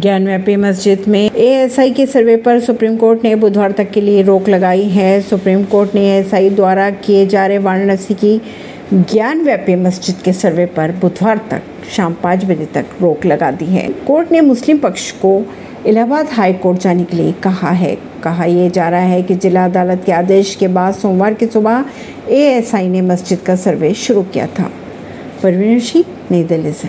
ज्ञानव्यापी मस्जिद में एएसआई के सर्वे पर सुप्रीम कोर्ट ने बुधवार तक के लिए रोक लगाई है। सुप्रीम कोर्ट ने एएसआई द्वारा किए जा रहे वाराणसी की ज्ञानव्यापी मस्जिद के सर्वे पर बुधवार तक, शाम पाँच बजे तक रोक लगा दी है। कोर्ट ने मुस्लिम पक्ष को इलाहाबाद हाई कोर्ट जाने के लिए कहा है। कहा यह जा रहा है कि जिला अदालत के आदेश के बाद सोमवार की सुबह एएसआई ने मस्जिद का सर्वे शुरू किया था। परवीन सिंह, नई दिल्ली से।